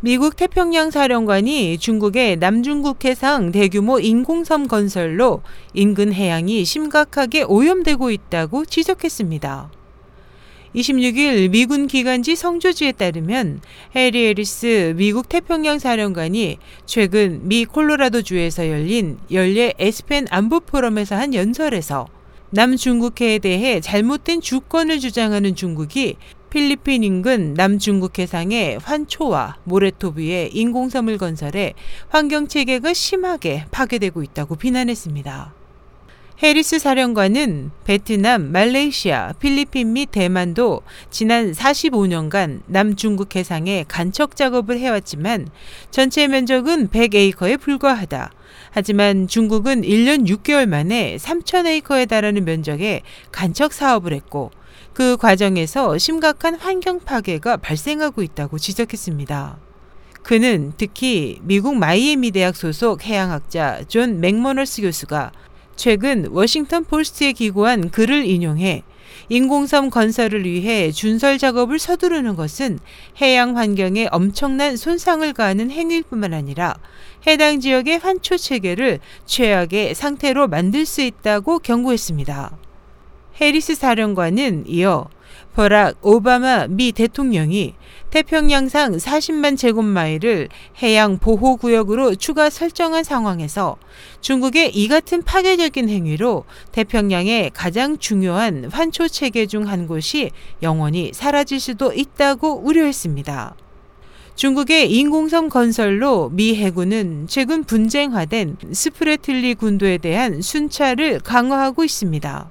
미국 태평양 사령관이 중국의 남중국 해상 대규모 인공섬 건설로 인근 해양이 심각하게 오염되고 있다고 지적했습니다. 26일 미군 기관지 성조지에 따르면 해리 해리스 미국 태평양 사령관이 최근 미 콜로라도주에서 열린 연례 애스펜 안보 포럼에서 한 연설에서 남중국해에 대해 잘못된 주권을 주장하는 중국이 필리핀 인근 남중국 해상의 환초와 위에 인공섬을 건설해 환경 체계가 심하게 파괴되고 있다고 비난했습니다. 해리스 사령관은 베트남, 말레이시아, 필리핀 및 대만도 지난 45년간 남중국 해상에 간척 작업을 해왔지만 전체 면적은 100에이커에 불과하다. 하지만 중국은 1년 6개월 만에 3,000에이커에 달하는 면적의 간척 사업을 했고 그 과정에서 심각한 환경 파괴가 발생하고 있다고 지적했습니다. 그는 특히 미국 마이애미 대학 소속 해양학자 존 맥머너스 교수가 최근 워싱턴 포스트에 기고한 글을 인용해 인공섬 건설을 위해 준설 작업을 서두르는 것은 해양 환경에 엄청난 손상을 가하는 행위일 뿐만 아니라 해당 지역의 환초 체계를 최악의 상태로 만들 수 있다고 경고했습니다. 해리스 사령관은 이어 버락 오바마 미 대통령이 태평양상 40만 제곱마일을 해양 보호 구역으로 추가 설정한 상황에서 중국의 이 같은 파괴적인 행위로 태평양의 가장 중요한 환초 체계 중 한 곳이 영원히 사라질 수도 있다고 우려했습니다. 중국의 인공섬 건설로 미 해군은 최근 분쟁화된 스프레틀리 군도에 대한 순찰을 강화하고 있습니다.